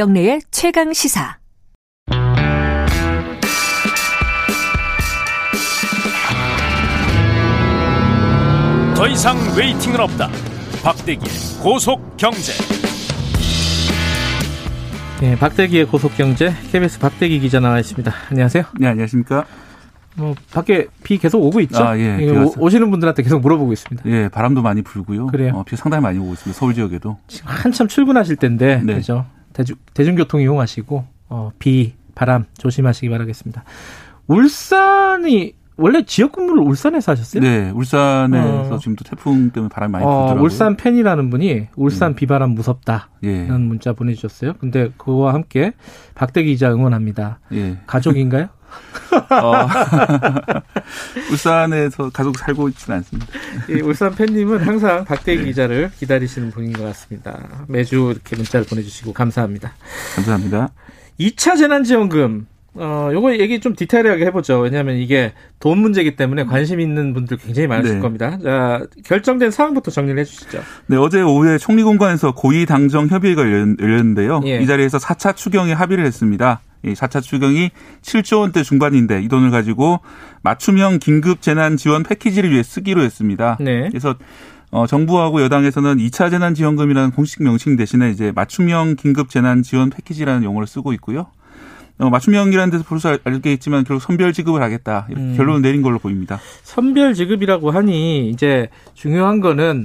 김경래의 최강 시사. 더 이상 웨이팅은 없다. 박대기의 고속 경제. 네, 박대기의 고속 경제 KBS 박대기 기자 나와 있습니다. 안녕하세요. 네, 안녕하십니까? 뭐 밖에 비 계속 오고 있죠. 아, 예. 이거 오- 오시는 분들한테 계속 물어보고 있습니다. 예, 바람도 많이 불고요. 그래요? 어, 비 상당히 많이 오고 있습니다. 서울 지역에도. 지금 한참 출근하실 때인데 네. 그죠? 대중, 대중 교통 이용하시고 어, 비, 바람 조심하시기 바라겠습니다. 울산이 원래 지역 근무를 울산에서 하셨어요? 네, 울산에서 어. 지금 또 태풍 때문에 바람이 많이 어, 불더라고요. 울산 팬이라는 분이 울산 비바람 무섭다. 예. 라는 문자 보내주셨어요. 근데 그거와 함께 박대기 기자 응원합니다. 예. 가족인가요? 어, 울산에서 가족 살고 있지는 않습니다. 이 울산 팬님은 항상 박대기 기자를 기다리시는 분인 것 같습니다. 매주 이렇게 문자를 보내주시고 감사합니다. 감사합니다. 2차 재난지원금. 어, 요거 얘기 좀 디테일하게 해보죠. 왜냐하면 이게 돈 문제이기 때문에 관심 있는 분들 굉장히 많으실 네. 겁니다. 자, 결정된 사항부터 정리를 해주시죠. 네, 어제 오후에 총리 공관에서 고위 당정 협의회가 열렸- 열렸는데요. 예. 이 자리에서 4차 추경에 합의를 했습니다. 이 4차 추경이 7조 원대 중반인데 이 돈을 가지고 맞춤형 긴급 재난 지원 패키지를 위해 쓰기로 했습니다. 네. 그래서 어, 정부하고 여당에서는 2차 재난 지원금이라는 공식 명칭 대신에 이제 맞춤형 긴급 재난 지원 패키지라는 용어를 쓰고 있고요. 어, 맞춤형이라는 데서 벌써 알겠지만 결국 선별 지급을 하겠다 이렇게 음. 결론을 내린 걸로 보입니다. 선별 지급이라고 하니 이제 중요한 거는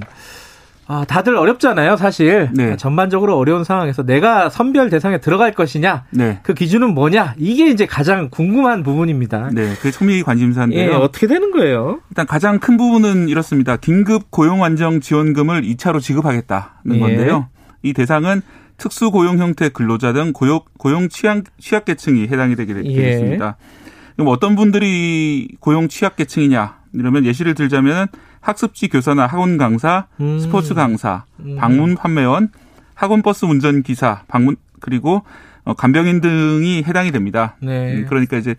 아, 다들 어렵잖아요, 사실. 네. 전반적으로 어려운 상황에서 내가 선별 대상에 들어갈 것이냐, 네, 그 기준은 뭐냐, 이게 이제 가장 궁금한 부분입니다. 네, 그게 초미 관심사인데요. 예, 어떻게 되는 거예요? 일단 가장 큰 부분은 이렇습니다. 긴급 고용 안정 지원금을 2차로 지급하겠다는 예. 건데요. 이 대상은 특수 고용 형태 근로자 등 고용, 고용 취약, 취약계층이 해당이 되게 되- 예. 되겠습니다. 그럼 어떤 분들이 고용 취약계층이냐? 이러면 예시를 들자면 학습지 교사나 학원 강사, 음. 스포츠 강사, 음. 방문 판매원, 학원 버스 운전 기사, 방문 그리고 어, 간병인 등이 해당이 됩니다. 네. 음, 그러니까 이제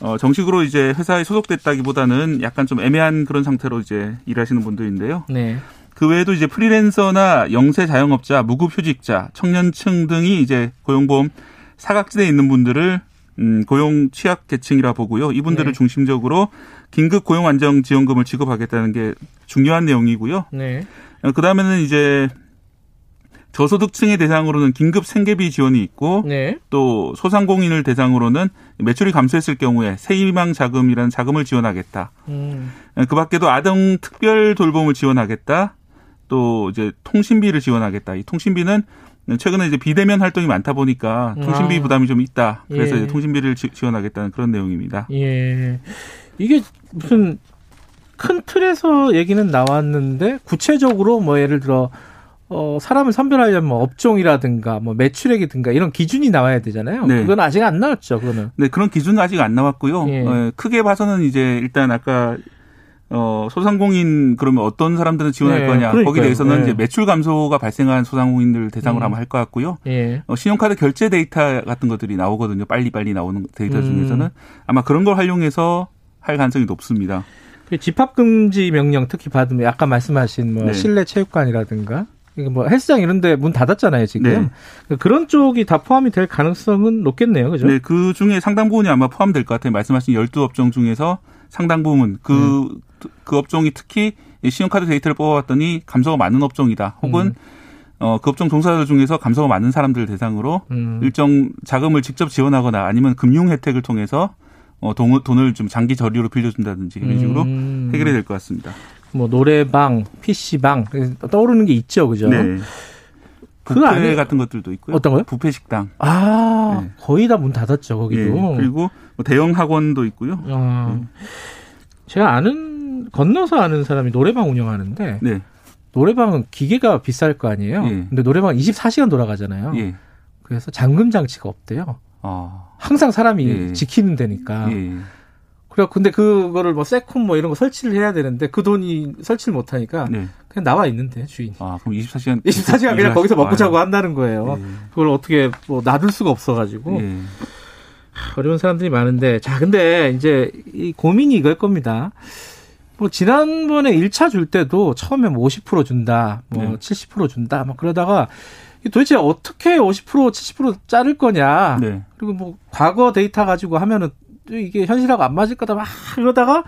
어, 정식으로 이제 회사에 소속됐다기보다는 약간 좀 애매한 그런 상태로 이제 일하시는 분들인데요. 네. 그 외에도 이제 프리랜서나 영세 자영업자, 무급휴직자, 청년층 등이 이제 고용보험 사각지대에 있는 분들을 음, 고용 취약 계층이라 보고요. 이분들을 네. 중심적으로 긴급 고용 안정 지원금을 지급하겠다는 게 중요한 내용이고요. 네. 그 다음에는 이제 저소득층의 대상으로는 긴급 생계비 지원이 있고 네. 또 소상공인을 대상으로는 매출이 감소했을 경우에 세희망 자금이라는 자금을 지원하겠다. 음. 그 밖에도 아동 특별 돌봄을 지원하겠다. 또 이제 통신비를 지원하겠다. 이 통신비는 최근에 이제 비대면 활동이 많다 보니까 통신비 아. 부담이 좀 있다. 그래서 예. 이제 통신비를 지- 지원하겠다는 그런 내용입니다. 예. 이게 무슨 큰 틀에서 얘기는 나왔는데 구체적으로 뭐 예를 들어 어 사람을 선별하려면 뭐 업종이라든가 뭐 매출액이든가 이런 기준이 나와야 되잖아요. 네. 그건 아직 안 나왔죠. 그거는. 네, 그런 기준은 아직 안 나왔고요. 예. 어, 크게 봐서는 이제 일단 아까 어, 소상공인 그러면 어떤 사람들은 지원할 네, 거냐. 그러니까요. 거기에 대해서는 네. 이제 매출 감소가 발생한 소상공인들 대상으로 음. 한번 할 것 같고요. 예. 어, 신용카드 결제 데이터 같은 것들이 나오거든요. 빨리 빨리 나오는 데이터 음. 중에서는 아마 그런 걸 활용해서 할 가능성이 높습니다. 그 집합 금지 명령 특히 받으면 아까 말씀하신 뭐 네. 실내 체육관이라든가 뭐 헬스장 이런 데 문 닫았잖아요, 지금. 네. 그런 쪽이 다 포함이 될 가능성은 높겠네요. 그죠? 네, 그 중에 상당 부분이 아마 포함될 것 같아요. 말씀하신 12업종 중에서 상당 부분 그, 그 업종이 특히 이 신용카드 데이터를 뽑아봤더니 감소가 많은 업종이다. 혹은 음. 어, 그 업종 종사자 중에서 감소가 많은 사람들 대상으로 음. 일정 자금을 직접 지원하거나 아니면 금융 혜택을 통해서 어, 돈, 돈을 좀 장기 저리로 빌려준다든지 이런 식으로 음. 해결이 될 것 같습니다. 뭐 노래방, PC방 떠오르는 게 있죠, 그죠? 네. 그 안에 같은 것들도 있고요. 어떤 거요? 부페 식당. 아, 네. 거의 다 문 닫았죠, 예. 거기도. 그리고 뭐 대형 학원도 있고요. 아, 제가 아는 건너서 아는 사람이 노래방 운영하는데 네. 노래방은 기계가 비쌀 거 아니에요. 예. 근데 노래방 24시간 돌아가잖아요. 예. 그래서 잠금 장치가 없대요. 아. 항상 사람이 예. 지키는 데니까. 예. 그래 근데 그거를 뭐 세콤 뭐 이런 거 설치를 해야 되는데 그 돈이 설치를 못 하니까 네. 그냥 나와 있는데 주인이. 아, 그럼 24시간 24시간 그냥 거기서 먹고 자고 한다는 거예요. 예. 그걸 어떻게 뭐 놔둘 수가 없어가지고 예. 어려운 사람들이 많은데 자 근데 이제 이 고민이 이걸 겁니다. 뭐 지난번에 1차 줄 때도 처음에 뭐 50% 준다, 뭐 네. 70% 준다, 막 그러다가 도대체 어떻게 50% 70% 자를 거냐. 네. 그리고 뭐 과거 데이터 가지고 하면은 또 이게 현실하고 안 맞을 거다 막 이러다가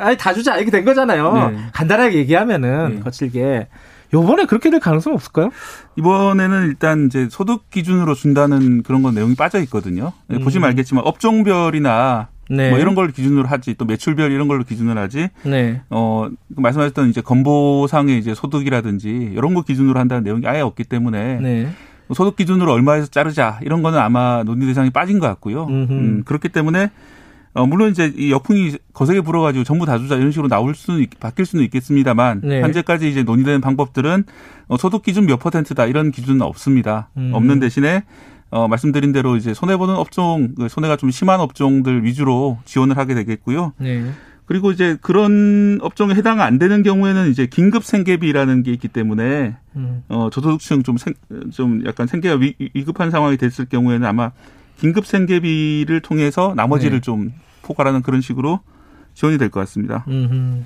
아니 다 주자 이렇게 된 거잖아요. 네. 간단하게 얘기하면은 네. 거칠게. 요번에 그렇게 될 가능성 없을까요? 이번에는 일단 이제 소득 기준으로 준다는 그런 건 내용이 빠져 있거든요. 네, 음. 보시면 알겠지만 업종별이나 네. 뭐 이런 걸 기준으로 하지 또 매출별 이런 걸로 기준을 하지 네. 어 말씀하셨던 이제 건보상의 이제 소득이라든지 이런 거 기준으로 한다는 내용이 아예 없기 때문에 네. 소득 기준으로 얼마에서 자르자 이런 거는 아마 논의 대상이 빠진 것 같고요. 음, 그렇기 때문에 어, 물론 이제 이 역풍이 거세게 불어가지고 전부 다 주자 이런 식으로 나올 수는 있- 바뀔 수는 있겠습니다만 네. 현재까지 이제 논의되는 방법들은 어, 소득 기준 몇 퍼센트다 이런 기준은 없습니다. 음. 없는 대신에 어, 말씀드린 대로 이제 손해 보는 업종, 그 손해가 좀 심한 업종들 위주로 지원을 하게 되겠고요. 네. 그리고 이제 그런 업종에 해당 안 되는 경우에는 이제 긴급 생계비라는 게 있기 때문에 음. 어, 저소득층 좀, 생, 좀 약간 생계가 위, 위급한 상황이 됐을 경우에는 아마 긴급 생계비를 통해서 나머지를 네. 좀 포괄하는 그런 식으로 지원이 될 것 같습니다. 음흠.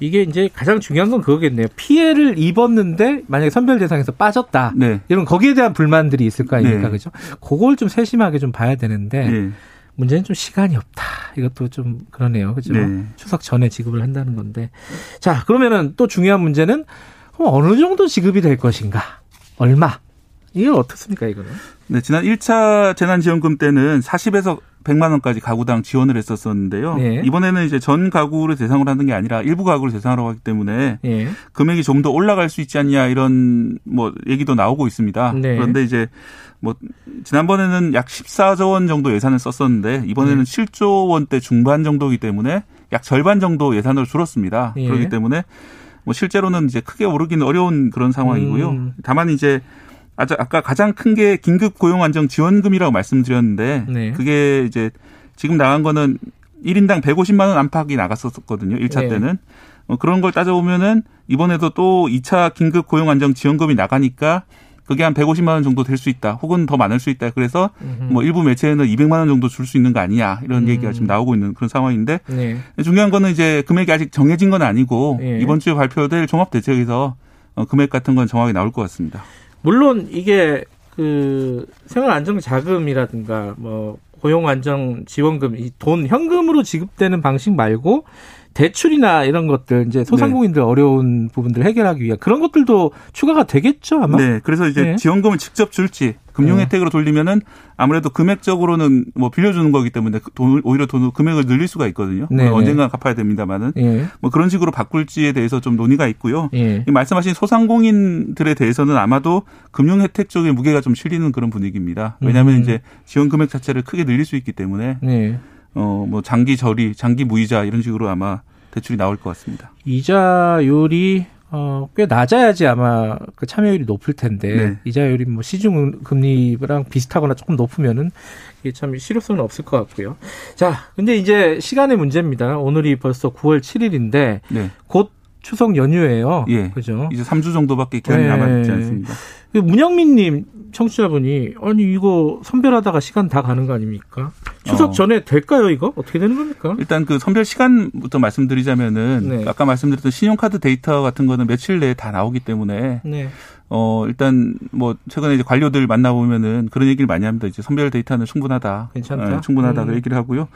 이게 이제 가장 중요한 건 그거겠네요. 피해를 입었는데 만약에 선별 대상에서 빠졌다. 네. 이런 거기에 대한 불만들이 있을 거 아닙니까? 네. 그죠? 그걸 좀 세심하게 좀 봐야 되는데 예. 문제는 좀 시간이 없다. 이것도 좀 그러네요. 그죠? 네. 추석 전에 지급을 한다는 건데. 자, 그러면은 또 중요한 문제는 그럼 어느 정도 지급이 될 것인가? 얼마? 이게 어떻습니까, 이거는? 네, 지난 1차 재난지원금 때는 40에서 100만 원까지 가구당 지원을 했었었는데요. 네. 이번에는 이제 전 가구를 대상으로 하는 게 아니라 일부 가구를 대상으로 하기 때문에 예. 금액이 좀 더 올라갈 수 있지 않냐 이런 뭐 얘기도 나오고 있습니다. 네. 그런데 이제 뭐 지난번에는 약 14조 원 정도 예산을 썼었는데 이번에는 네. 7조 원대 중반 정도이기 때문에 약 절반 정도 예산을 줄었습니다. 예. 그렇기 때문에 뭐 실제로는 이제 크게 오르기는 어려운 그런 상황이고요. 음. 다만 이제 아까 가장 큰 게 긴급 고용 안정 지원금이라고 말씀드렸는데 네. 그게 이제 지금 나간 거는 1인당 150만 원 안팎이 나갔었거든요. 1차 네. 때는. 어, 그런 걸 따져보면은 이번에도 또 2차 긴급 고용 안정 지원금이 나가니까 그게 한 150만 원 정도 될 수 있다. 혹은 더 많을 수 있다. 그래서 음흠. 뭐 일부 매체에는 200만 원 정도 줄 수 있는 거 아니냐. 이런 음. 얘기가 지금 나오고 있는 그런 상황인데 네. 중요한 거는 이제 금액이 아직 정해진 건 아니고 예. 이번 주에 발표될 종합 대책에서 어, 금액 같은 건 정확히 나올 것 같습니다. 물론 이게 그 생활 안정 자금이라든가 뭐 고용 안정 지원금 이 돈 현금으로 지급되는 방식 말고 대출이나 이런 것들 이제 소상공인들 어려운 부분들 해결하기 위한 그런 것들도 추가가 되겠죠 아마. 네, 그래서 이제 네. 지원금을 직접 줄지 금융 네. 혜택으로 돌리면은 아무래도 금액적으로는 뭐 빌려주는 거기 때문에 그 돈, 오히려 돈 금액을 늘릴 수가 있거든요. 네, 네. 언젠가 갚아야 됩니다만은 예. 뭐 그런 식으로 바꿀지에 대해서 좀 논의가 있고요. 예. 이 말씀하신 소상공인들에 대해서는 아마도 금융 혜택 쪽에 무게가 좀 실리는 그런 분위기입니다. 왜냐하면 음. 이제 지원 금액 자체를 크게 늘릴 수 있기 때문에 네. 어뭐 장기 저리, 장기 무이자 이런 식으로 아마 대출이 나올 것 같습니다. 이자율이 어, 꽤 낮아야지 아마 그 참여율이 높을 텐데 네. 이자율이 뭐 시중 금리랑 비슷하거나 조금 높으면은 이게 참 실효성은 없을 것 같고요. 자, 근데 이제 시간의 문제입니다. 오늘이 벌써 9월 7일인데 네, 곧 추석 연휴예요. 예. 그죠? 이제 3주 정도밖에 기한이 네. 남아있지 않습니다. 그 문영민 님 청취자분이 아니 이거 선별하다가 시간 다 가는 거 아닙니까? 추석 어. 전에 될까요 이거 어떻게 되는 겁니까? 일단 그 선별 시간부터 말씀드리자면은 네. 아까 말씀드렸던 신용카드 데이터 같은 거는 며칠 내에 다 나오기 때문에 네. 어 일단 뭐 최근에 이제 관료들 만나 보면은 그런 얘기를 많이 합니다. 이제 선별 데이터는 충분하다, 괜찮다? 어, 충분하다 음. 그 얘기를 하고요.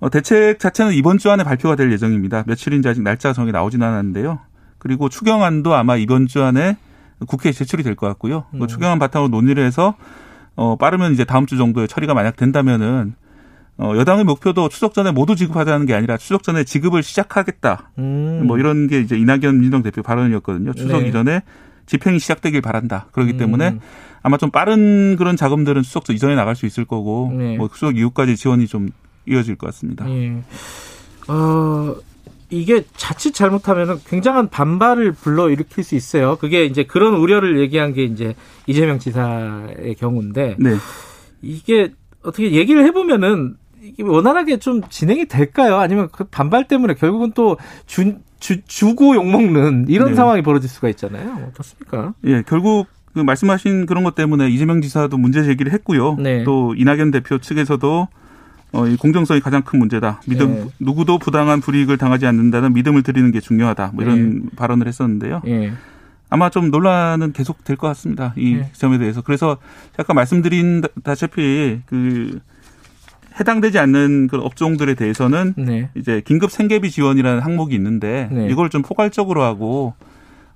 어, 대책 자체는 이번 주 안에 발표가 될 예정입니다. 며칠인지 아직 날짜 정이 나오진 않았는데요. 그리고 추경안도 아마 이번 주 안에 국회에 제출이 될 것 같고요. 그 음. 추경안 바탕으로 논의를 해서 어 빠르면 이제 다음 주 정도에 처리가 만약 된다면은 어 여당의 목표도 추석 전에 모두 지급하자는 게 아니라 추석 전에 지급을 시작하겠다. 음. 뭐 이런 게 이제 이낙연 민주당 대표 발언이었거든요. 추석 네. 이전에 집행이 시작되길 바란다. 그렇기 음. 때문에 아마 좀 빠른 그런 자금들은 추석 이전에 나갈 수 있을 거고 네. 뭐 추석 이후까지 지원이 좀 이어질 것 같습니다. 예. 어, 이게 자칫 잘못하면 굉장한 반발을 불러 일으킬 수 있어요. 그게 이제 그런 우려를 얘기한 게 이제 이재명 지사의 경우인데 네. 이게 어떻게 얘기를 해보면은 이게 원활하게 좀 진행이 될까요? 아니면 그 반발 때문에 결국은 또 주, 주, 주고 욕먹는 이런 네. 상황이 벌어질 수가 있잖아요. 어떻습니까? 예, 결국 그 말씀하신 그런 것 때문에 이재명 지사도 문제 제기를 했고요. 네. 또 이낙연 대표 측에서도 어, 이 공정성이 가장 큰 문제다. 믿음 네. 누구도 부당한 불이익을 당하지 않는다는 믿음을 드리는 게 중요하다. 뭐 이런 발언을 했었는데요. 예. 아마 좀 논란은 계속 될 것 같습니다. 이 네. 점에 대해서. 그래서 아까 말씀드린 다시피 그 해당되지 않는 그 업종들에 대해서는 네. 이제 긴급 생계비 지원이라는 항목이 있는데 네. 이걸 좀 포괄적으로 하고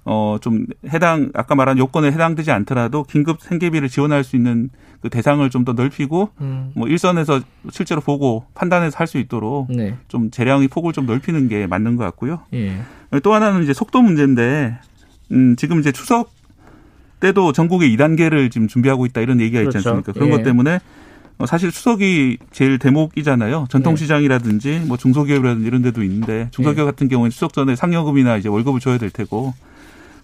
어 좀 해당 아까 말한 요건에 해당되지 않더라도 긴급 생계비를 지원할 수 있는 그 대상을 좀 더 넓히고 음. 뭐 일선에서 실제로 보고 판단해서 할 수 있도록 네. 좀 재량의 폭을 좀 넓히는 게 맞는 것 같고요. 예. 또 하나는 이제 속도 문제인데 음 지금 이제 추석 때도 전국에 2단계를 지금 준비하고 있다 이런 얘기가 있지 그렇죠. 않습니까? 그런 예. 것 때문에 어, 사실 추석이 제일 대목이잖아요. 전통시장이라든지 뭐 중소기업이라든지 이런 데도 있는데 중소기업 같은 경우는 추석 전에 상여금이나 이제 월급을 줘야 될 테고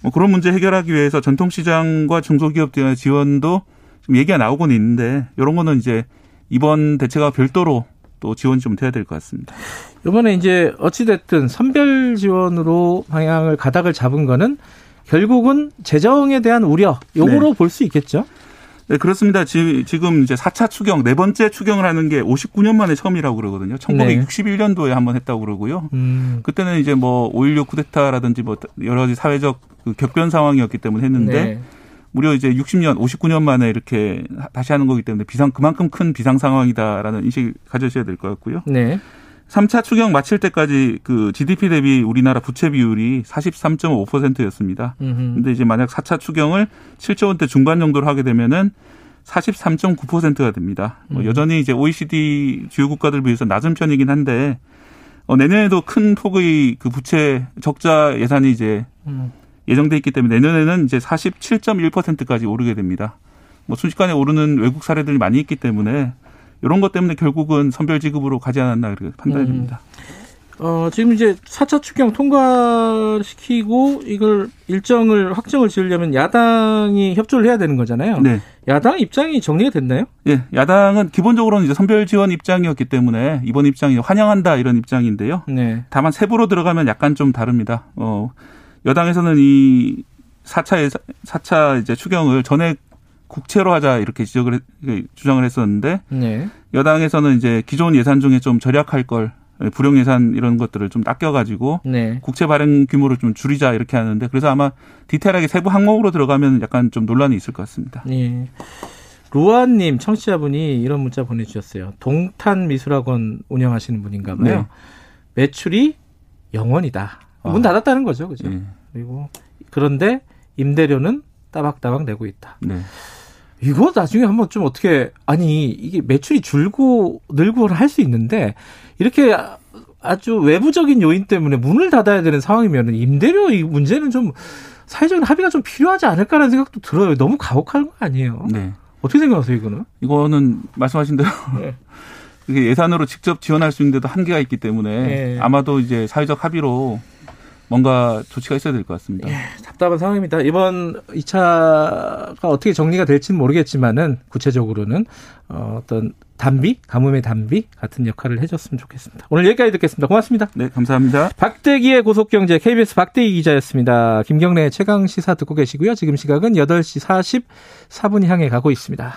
뭐 그런 문제 해결하기 위해서 전통시장과 중소기업들의 지원도 지금 얘기가 나오고는 있는데 이런 거는 이제 이번 대책과 별도로 또 지원이 좀 돼야 될 것 같습니다. 이번에 이제 어찌됐든 선별 지원으로 방향을 가닥을 잡은 거는 결국은 재정에 대한 우려 요거로 볼수 있겠죠. 네, 그렇습니다. 지, 금 이제 4차 추경, 네 번째 추경을 하는 게 59년 만에 처음이라고 그러거든요. 1961년도에 한번 했다고 그러고요. 음. 그때는 이제 뭐5.16 쿠데타라든지 뭐 여러 가지 사회적 그 격변 상황이었기 때문에 했는데 네. 무려 이제 60년, 59년 만에 이렇게 다시 하는 거기 때문에 비상, 그만큼 큰 비상 상황이다라는 인식을 가져셔야 될 것 같고요. 네. 3차 추경 마칠 때까지 그 GDP 대비 우리나라 부채 비율이 43.5%였습니다. 음흠. 근데 이제 만약 4차 추경을 7조 원대 중반 정도로 하게 되면은 43.9%가 됩니다. 뭐 음. 여전히 이제 OECD 주요 국가들 비해서 낮은 편이긴 한데 어, 내년에도 큰 폭의 그 부채 적자 예산이 이제 음. 예정돼 있기 때문에 내년에는 이제 47.1%까지 오르게 됩니다. 뭐 순식간에 오르는 외국 사례들이 많이 있기 때문에 이런 것 때문에 결국은 선별 지급으로 가지 않았나 그렇게 판단이 음. 됩니다. 어, 지금 이제 4차 추경 통과시키고 이걸 일정을 확정을 지으려면 야당이 협조를 해야 되는 거잖아요. 네. 야당 입장이 정리가 됐나요? 예, 야당은 기본적으로는 이제 선별 지원 입장이었기 때문에 이번 입장이 환영한다 이런 입장인데요. 네. 다만 세부로 들어가면 약간 좀 다릅니다. 어, 여당에서는 이 4차 4차 이제 추경을 전액 국채로 하자 이렇게 지적을 주장을 했었는데 네. 여당에서는 이제 기존 예산 중에 좀 절약할 걸 불용 예산 이런 것들을 좀 낚여 가지고 네. 국채 발행 규모를 좀 줄이자 이렇게 하는데 그래서 아마 디테일하게 세부 항목으로 들어가면 약간 좀 논란이 있을 것 같습니다. 예. 루아님 청취자분이 이런 문자 보내주셨어요. 동탄 미술학원 운영하시는 분인가 봐요. 네. 매출이 0원이다. 문 아. 닫았다는 거죠, 그죠? 예. 그리고 그런데 임대료는 따박따박 내고 있다. 네. 이거 나중에 한번 좀 어떻게 아니 이게 매출이 줄고 늘고 할 수 있는데 이렇게 아- 아주 외부적인 요인 때문에 문을 닫아야 되는 상황이면 임대료 이 문제는 좀 사회적인 합의가 좀 필요하지 않을까라는 생각도 들어요. 너무 가혹한 거 아니에요? 네. 어떻게 생각하세요, 이거는? 이거는 말씀하신 대로 네. 예산으로 직접 지원할 수 있는데도 한계가 있기 때문에 네. 아마도 이제 사회적 합의로 뭔가 조치가 있어야 될 것 같습니다. 답답한 상황입니다. 이번 2차가 어떻게 정리가 될지는 모르겠지만은 구체적으로는 어, 어떤 단비, 가뭄의 단비 같은 역할을 해줬으면 좋겠습니다. 오늘 여기까지 듣겠습니다. 고맙습니다. 네, 감사합니다. 박대기의 고속경제 KBS 박대기 기자였습니다. 김경래 최강 시사 듣고 계시고요. 지금 시각은 8시 44분 향해 가고 있습니다.